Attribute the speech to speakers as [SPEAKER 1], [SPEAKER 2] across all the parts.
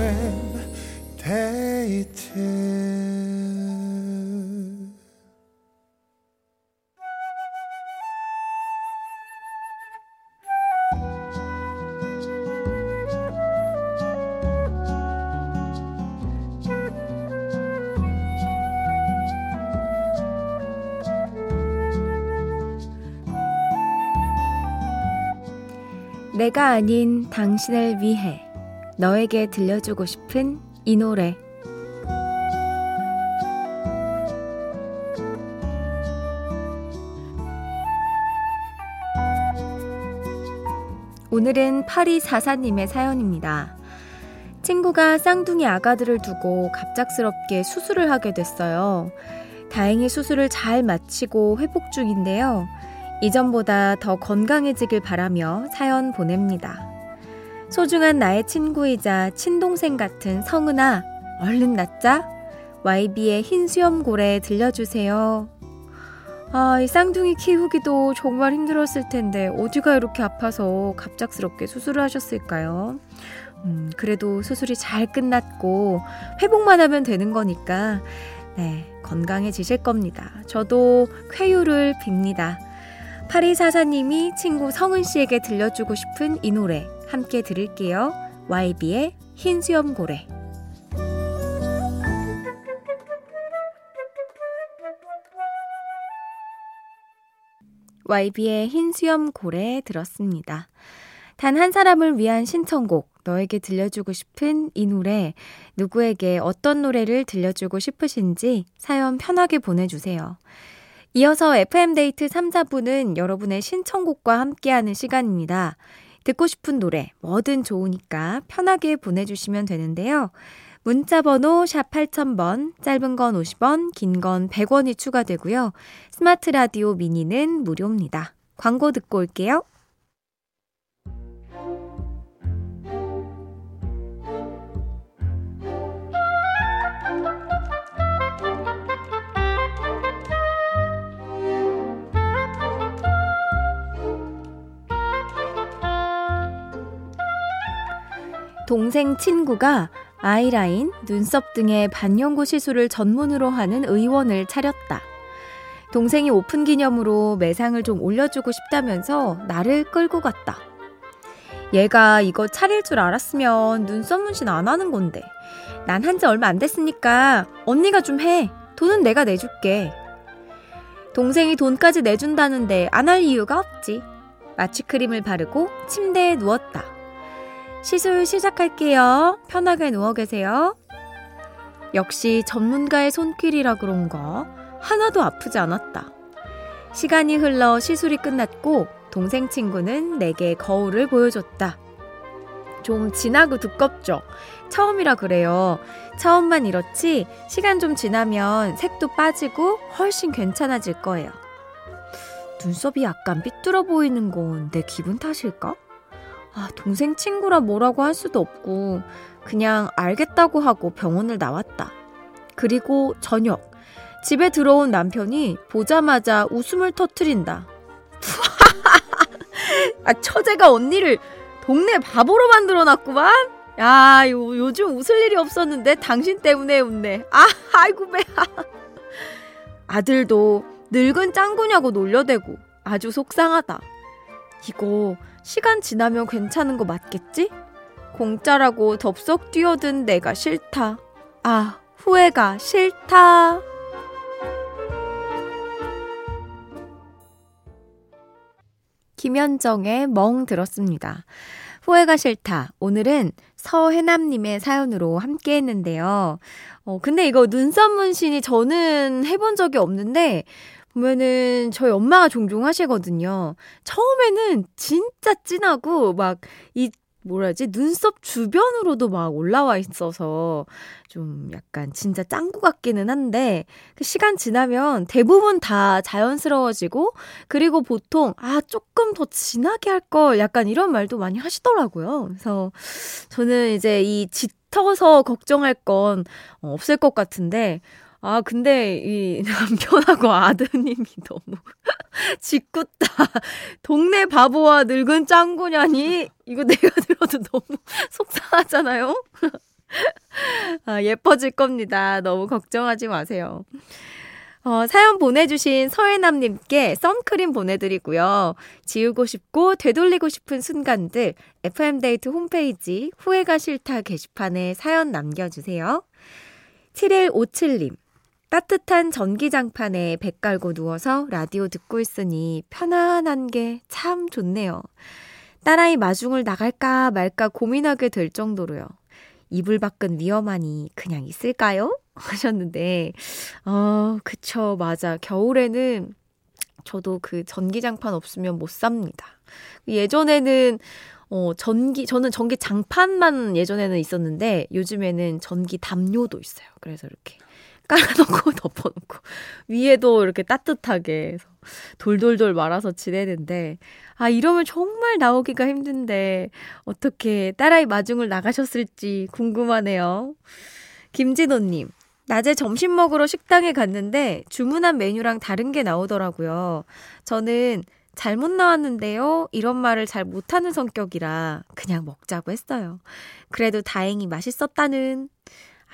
[SPEAKER 1] FM 데이트.
[SPEAKER 2] 내가 아닌 당신을 위해 너에게 들려주고 싶은 이 노래 오늘은 8244님의 사연입니다. 친구가 쌍둥이 아가들을 두고 갑작스럽게 수술을 하게 됐어요. 다행히 수술을 잘 마치고 회복 중인데요. 이전보다 더 건강해지길 바라며 사연 보냅니다. 소중한 나의 친구이자 친동생 같은 성은아, 얼른 낫자. YB의 흰 수염고래 들려주세요. 아, 이 쌍둥이 키우기도 정말 힘들었을 텐데, 어디가 이렇게 아파서 갑작스럽게 수술을 하셨을까요? 음, 그래도 수술이 잘 끝났고, 회복만 하면 되는 거니까, 네, 건강해지실 겁니다. 저도 쾌유를 빕니다. 8244님이 친구 성은 씨에게 들려주고 싶은 이 노래 함께 들을게요. YB의 흰 수염 고래. YB의 흰 수염 고래 들었습니다. 단 한 사람을 위한 신청곡, 너에게 들려주고 싶은 이 노래, 누구에게 어떤 노래를 들려주고 싶으신지 사연 편하게 보내주세요. 이어서 FM데이트 3, 4부는 여러분의 신청곡과 함께하는 시간입니다. 듣고 싶은 노래 뭐든 좋으니까 편하게 보내주시면 되는데요. 문자 번호 샵 8000번, 짧은 건 50원, 긴 건 100원이 추가되고요. 스마트 라디오 미니는 무료입니다. 광고 듣고 올게요. 동생 친구가 아이라인, 눈썹 등의 반영구 시술을 전문으로 하는 의원을 차렸다. 동생이 오픈 기념으로 매상을 좀 올려주고 싶다면서 나를 끌고 갔다. 얘가 이거 차릴 줄 알았으면 눈썹 문신 안 하는 건데. 난 한 지 얼마 안 됐으니까 언니가 좀 해. 돈은 내가 내줄게. 동생이 돈까지 내준다는데 안 할 이유가 없지. 마취크림을 바르고 침대에 누웠다. 시술 시작할게요. 편하게 누워 계세요. 역시 전문가의 손길이라 그런가 하나도 아프지 않았다. 시간이 흘러 시술이 끝났고 동생 친구는 내게 거울을 보여줬다. 좀 진하고 두껍죠? 처음이라 그래요. 처음만 이렇지 시간 좀 지나면 색도 빠지고 훨씬 괜찮아질 거예요. 눈썹이 약간 삐뚤어 보이는 건 내 기분 탓일까? 아, 동생 친구라 뭐라고 할 수도 없고 그냥 알겠다고 하고 병원을 나왔다. 그리고 저녁 집에 들어온 남편이 보자마자 웃음을 터트린다. 아, 처제가 언니를 동네 바보로 만들어 놨구만. 야, 요, 요즘 웃을 일이 없었는데 당신 때문에 웃네. 아, 아이고 배야. 아들도 늙은 짱구냐고 놀려대고 아주 속상하다. 이거 시간 지나면 괜찮은 거 맞겠지? 공짜라고 덥석 뛰어든 내가 싫다. 아, 후회가 싫다. 김현정의 멍 들었습니다. 후회가 싫다. 오늘은 서해남님의 사연으로 함께 했는데요. 어, 근데 이거 눈썹 문신이 저는 해본 적이 없는데, 보면은 저희 엄마가 종종 하시거든요. 처음에는 진짜 진하고 막 이 뭐라지 눈썹 주변으로도 막 올라와 있어서 좀 약간 진짜 짱구 같기는 한데 그 시간 지나면 대부분 다 자연스러워지고 그리고 보통 아 조금 더 진하게 할 걸 약간 이런 말도 많이 하시더라고요. 그래서 저는 이제 이 짙어서 걱정할 건 없을 것 같은데 아, 근데 이 남편하고 아드님이 너무 짓궂다. 동네 바보와 늙은 짱구냐니? 이거 내가 들어도 너무 속상하잖아요? 아, 예뻐질 겁니다. 너무 걱정하지 마세요. 어, 사연 보내주신 서해남님께 선크림 보내드리고요. 지우고 싶고 되돌리고 싶은 순간들 FM데이트 홈페이지 후회가 싫다 게시판에 사연 남겨주세요. 7157님. 따뜻한 전기장판에 배 깔고 누워서 라디오 듣고 있으니 편안한 게 참 좋네요. 딸아이 마중을 나갈까 말까 고민하게 될 정도로요. 이불 밖은 위험하니 그냥 있을까요? 하셨는데, 어, 그쵸, 맞아. 겨울에는 저도 그 전기장판 없으면 못 삽니다. 예전에는 어, 전기, 저는 전기 장판만 예전에는 있었는데 요즘에는 전기 담요도 있어요. 그래서 이렇게 깔아놓고 덮어놓고 위에도 이렇게 따뜻하게 돌돌돌 말아서 지내는데 아 이러면 정말 나오기가 힘든데 어떻게 딸아이 마중을 나가셨을지 궁금하네요. 김진호님 낮에 점심 먹으러 식당에 갔는데 주문한 메뉴랑 다른 게 나오더라고요. 저는 잘못 나왔는데요. 이런 말을 잘 못하는 성격이라 그냥 먹자고 했어요. 그래도 다행히 맛있었다는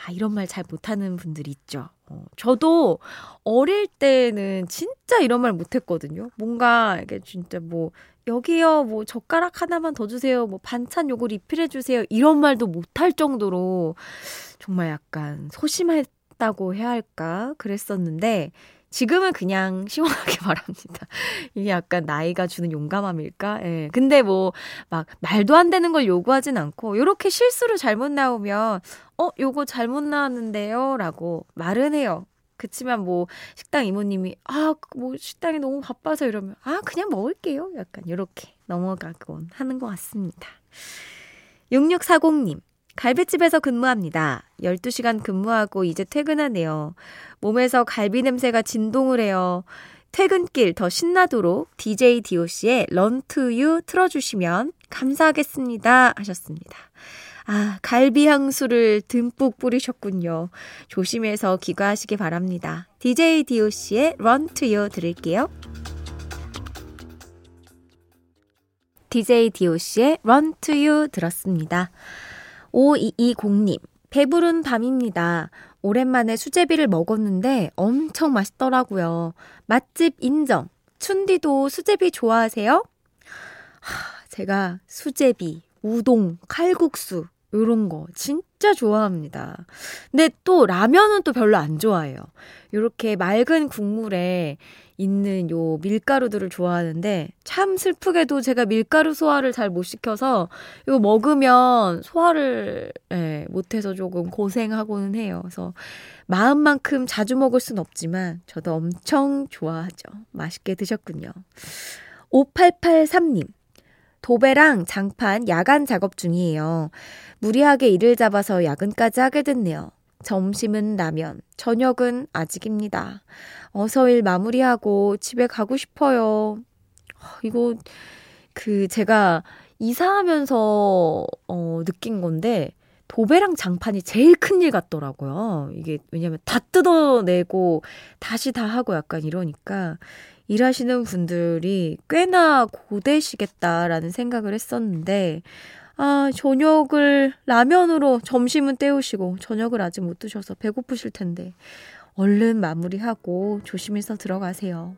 [SPEAKER 2] 아, 이런 말 잘 못하는 분들 있죠. 어, 저도 어릴 때는 진짜 이런 말 못했거든요. 뭔가 이게 진짜 뭐 여기요, 뭐 젓가락 하나만 더 주세요, 뭐 반찬 요거 리필해 주세요 이런 말도 못할 정도로 정말 약간 소심했다고 해야 할까 그랬었는데 지금은 그냥 시원하게 말합니다. 이게 약간 나이가 주는 용감함일까? 예. 근데 뭐, 막, 말도 안 되는 걸 요구하진 않고, 요렇게 실수로 잘못 나오면, 어, 요거 잘못 나왔는데요? 라고 말은 해요. 그치만 뭐, 식당 이모님이, 아, 뭐, 식당이 너무 바빠서 이러면, 아, 그냥 먹을게요. 약간, 요렇게 넘어가곤 하는 것 같습니다. 6640님. 갈비집에서 근무합니다. 12시간 근무하고 이제 퇴근하네요. 몸에서 갈비 냄새가 진동을 해요. 퇴근길 더 신나도록 DJ DOC의 You 틀어주시면 감사하겠습니다. 하셨습니다. 아, 갈비 향수를 듬뿍 뿌리셨군요. 조심해서 귀가하시기 바랍니다. DJ DOC의 Run to You 들을게요. DJ DOC의 You 들었습니다. 5220님, 배부른 밤입니다. 오랜만에 수제비를 먹었는데 엄청 맛있더라고요. 맛집 인정. 춘디도 수제비 좋아하세요? 하, 제가 수제비, 우동, 칼국수, 요런 거 진짜 좋아합니다. 근데 또 라면은 또 별로 안 좋아해요. 요렇게 맑은 국물에 있는 요 밀가루들을 좋아하는데 참 슬프게도 제가 밀가루 소화를 잘 못 시켜서 이거 먹으면 소화를 예, 못해서 조금 고생하고는 해요. 그래서 마음만큼 자주 먹을 순 없지만 저도 엄청 좋아하죠. 맛있게 드셨군요. 5883님. 도배랑 장판 야간 작업 중이에요. 무리하게 일을 잡아서 야근까지 하게 됐네요. 점심은 라면, 저녁은 아직입니다. 어서 일 마무리하고 집에 가고 싶어요. 이거, 그, 제가 이사하면서, 어, 느낀 건데, 도배랑 장판이 제일 큰 일 같더라고요. 이게, 왜냐면 다 뜯어내고, 다시 다 하고 약간 이러니까, 일하시는 분들이 꽤나 고되시겠다라는 생각을 했었는데, 아, 저녁을 라면으로 점심은 때우시고 저녁을 아직 못 드셔서 배고프실 텐데 얼른 마무리하고 조심해서 들어가세요.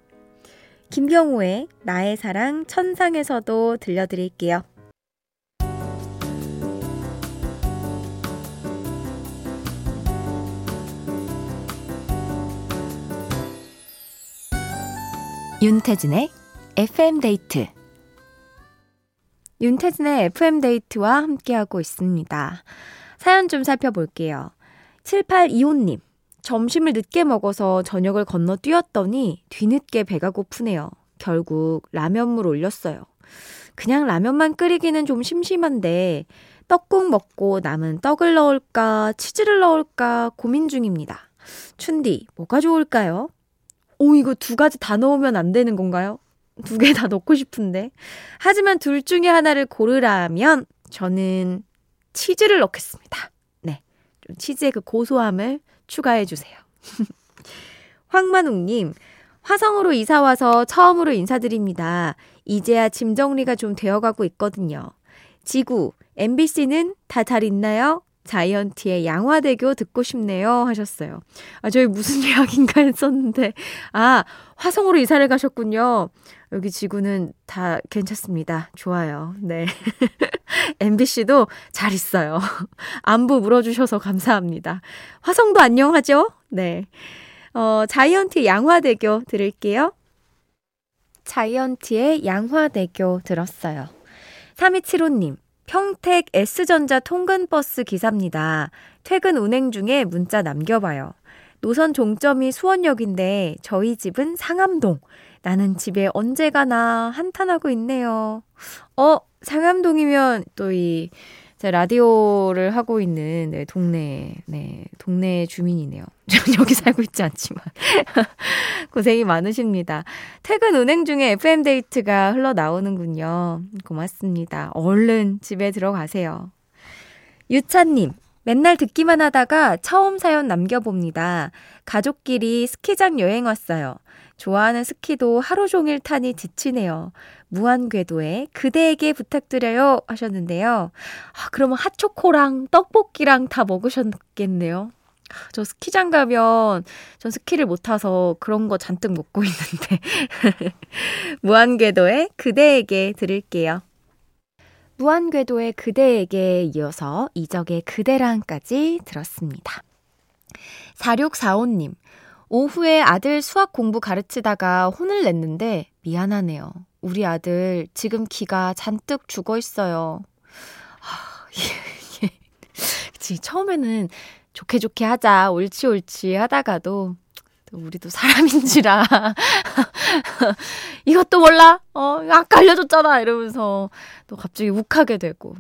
[SPEAKER 2] 김경호의 나의 사랑 천상에서도 들려드릴게요. 윤태진의 FM데이트 윤태진의 FM데이트와 함께하고 있습니다. 사연 좀 살펴볼게요. 7825님, 점심을 늦게 먹어서 저녁을 건너뛰었더니 뒤늦게 배가 고프네요. 결국 라면물 올렸어요. 그냥 라면만 끓이기는 좀 심심한데 떡국 먹고 남은 떡을 넣을까 치즈를 넣을까 고민 중입니다. 춘디, 뭐가 좋을까요? 오, 이거 두 가지 다 넣으면 안 되는 건가요? 두 개 다 넣고 싶은데. 하지만 둘 중에 하나를 고르라면 저는 치즈를 넣겠습니다. 네. 좀 치즈의 그 고소함을 추가해 주세요. 황만웅님, 화성으로 이사와서 처음으로 인사드립니다. 이제야 짐 정리가 좀 되어가고 있거든요. 지구, MBC는 다 잘 있나요? 자이언티의 양화대교 듣고 싶네요 하셨어요. 아, 저희 무슨 이야기인가 했었는데, 아, 화성으로 이사를 가셨군요. 여기 지구는 다 괜찮습니다. 좋아요. 네. MBC도 잘 있어요. 안부 물어주셔서 감사합니다. 화성도 안녕하죠? 네. 어, 자이언티 양화대교 들을게요. 자이언티의 양화대교 들었어요. 3275님, 평택 S전자 통근버스 기사입니다. 퇴근 운행 중에 문자 남겨봐요. 노선 종점이 수원역인데 저희 집은 상암동. 나는 집에 언제 가나 한탄하고 있네요. 어, 상암동이면 또 이 제 라디오를 하고 있는 네, 동네, 네, 동네 주민이네요. 전 여기 살고 있지 않지만. 고생이 많으십니다. 퇴근 운행 중에 FM데이트가 흘러 나오는군요. 고맙습니다. 얼른 집에 들어가세요. 유차님, 맨날 듣기만 하다가 처음 사연 남겨봅니다. 가족끼리 스키장 여행 왔어요. 좋아하는 스키도 하루 종일 타니 지치네요. 무한궤도에 그대에게 부탁드려요 하셨는데요. 아, 그러면 핫초코랑 떡볶이랑 다 먹으셨겠네요. 저 스키장 가면 전 스키를 못 타서 그런 거 잔뜩 먹고 있는데 무한궤도의 그대에게 들을게요. 무한궤도의 그대에게 이어서 이적의 그대랑까지 들었습니다. 4645님, 오후에 아들 수학 공부 가르치다가 혼을 냈는데 미안하네요. 우리 아들 지금 기가 잔뜩 죽어 있어요. 아, 예, 예. 처음에는 좋게 좋게 하자, 옳지 옳지 하다가도 우리도 사람인지라 이것도 몰라? 어, 아까 알려줬잖아 이러면서 또 갑자기 욱하게 되고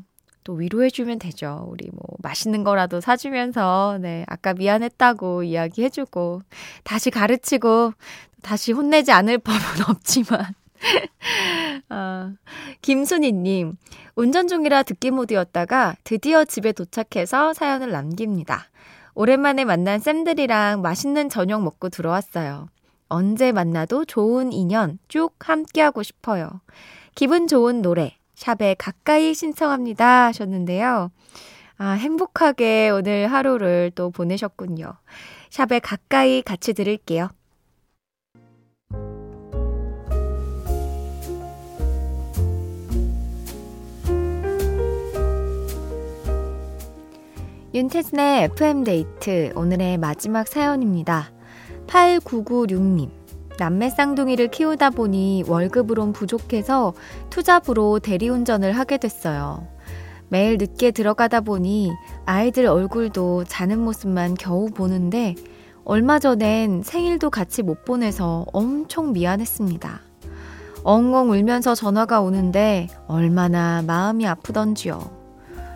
[SPEAKER 2] 또 위로해주면 되죠. 우리 뭐 맛있는 거라도 사주면서 네 아까 미안했다고 이야기해주고 다시 가르치고 다시 혼내지 않을 법은 없지만 아, 김순희님, 운전 중이라 듣기 모드였다가 드디어 집에 도착해서 사연을 남깁니다. 오랜만에 만난 쌤들이랑 맛있는 저녁 먹고 들어왔어요. 언제 만나도 좋은 인연 쭉 함께하고 싶어요. 기분 좋은 노래, 샵에 가까이 신청합니다 하셨는데요. 아, 행복하게 오늘 하루를 또 보내셨군요. 샵에 가까이 같이 들을게요. 윤태진의 FM데이트 오늘의 마지막 사연입니다. 8996님. 남매 쌍둥이를 키우다 보니 월급으론 부족해서 투잡으로 대리운전을 하게 됐어요. 매일 늦게 들어가다 보니 아이들 얼굴도 자는 모습만 겨우 보는데 얼마 전엔 생일도 같이 못 보내서 엄청 미안했습니다. 엉엉 울면서 전화가 오는데 얼마나 마음이 아프던지요.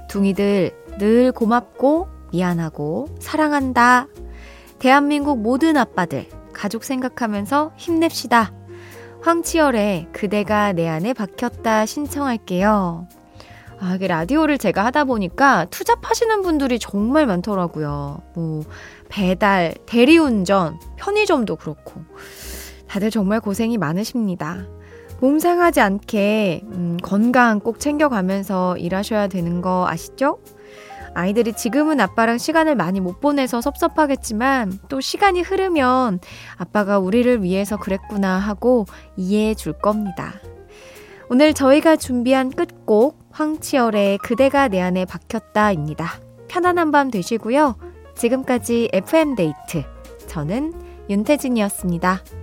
[SPEAKER 2] 둥이들 늘 고맙고 미안하고 사랑한다. 대한민국 모든 아빠들 가족 생각하면서 힘냅시다. 황치열의 그대가 내 안에 박혔다 신청할게요. 아, 이게 라디오를 제가 하다 보니까 투잡하시는 분들이 정말 많더라고요. 뭐, 배달, 대리운전, 편의점도 그렇고. 다들 정말 고생이 많으십니다. 몸 상하지 않게, 음, 건강 꼭 챙겨가면서 일하셔야 되는 거 아시죠? 아이들이 지금은 아빠랑 시간을 많이 못 보내서 섭섭하겠지만 또 시간이 흐르면 아빠가 우리를 위해서 그랬구나 하고 이해해 줄 겁니다. 오늘 저희가 준비한 끝곡 황치열의 그대가 내 안에 박혔다입니다. 편안한 밤 되시고요. 지금까지 FM데이트. 저는 윤태진이었습니다.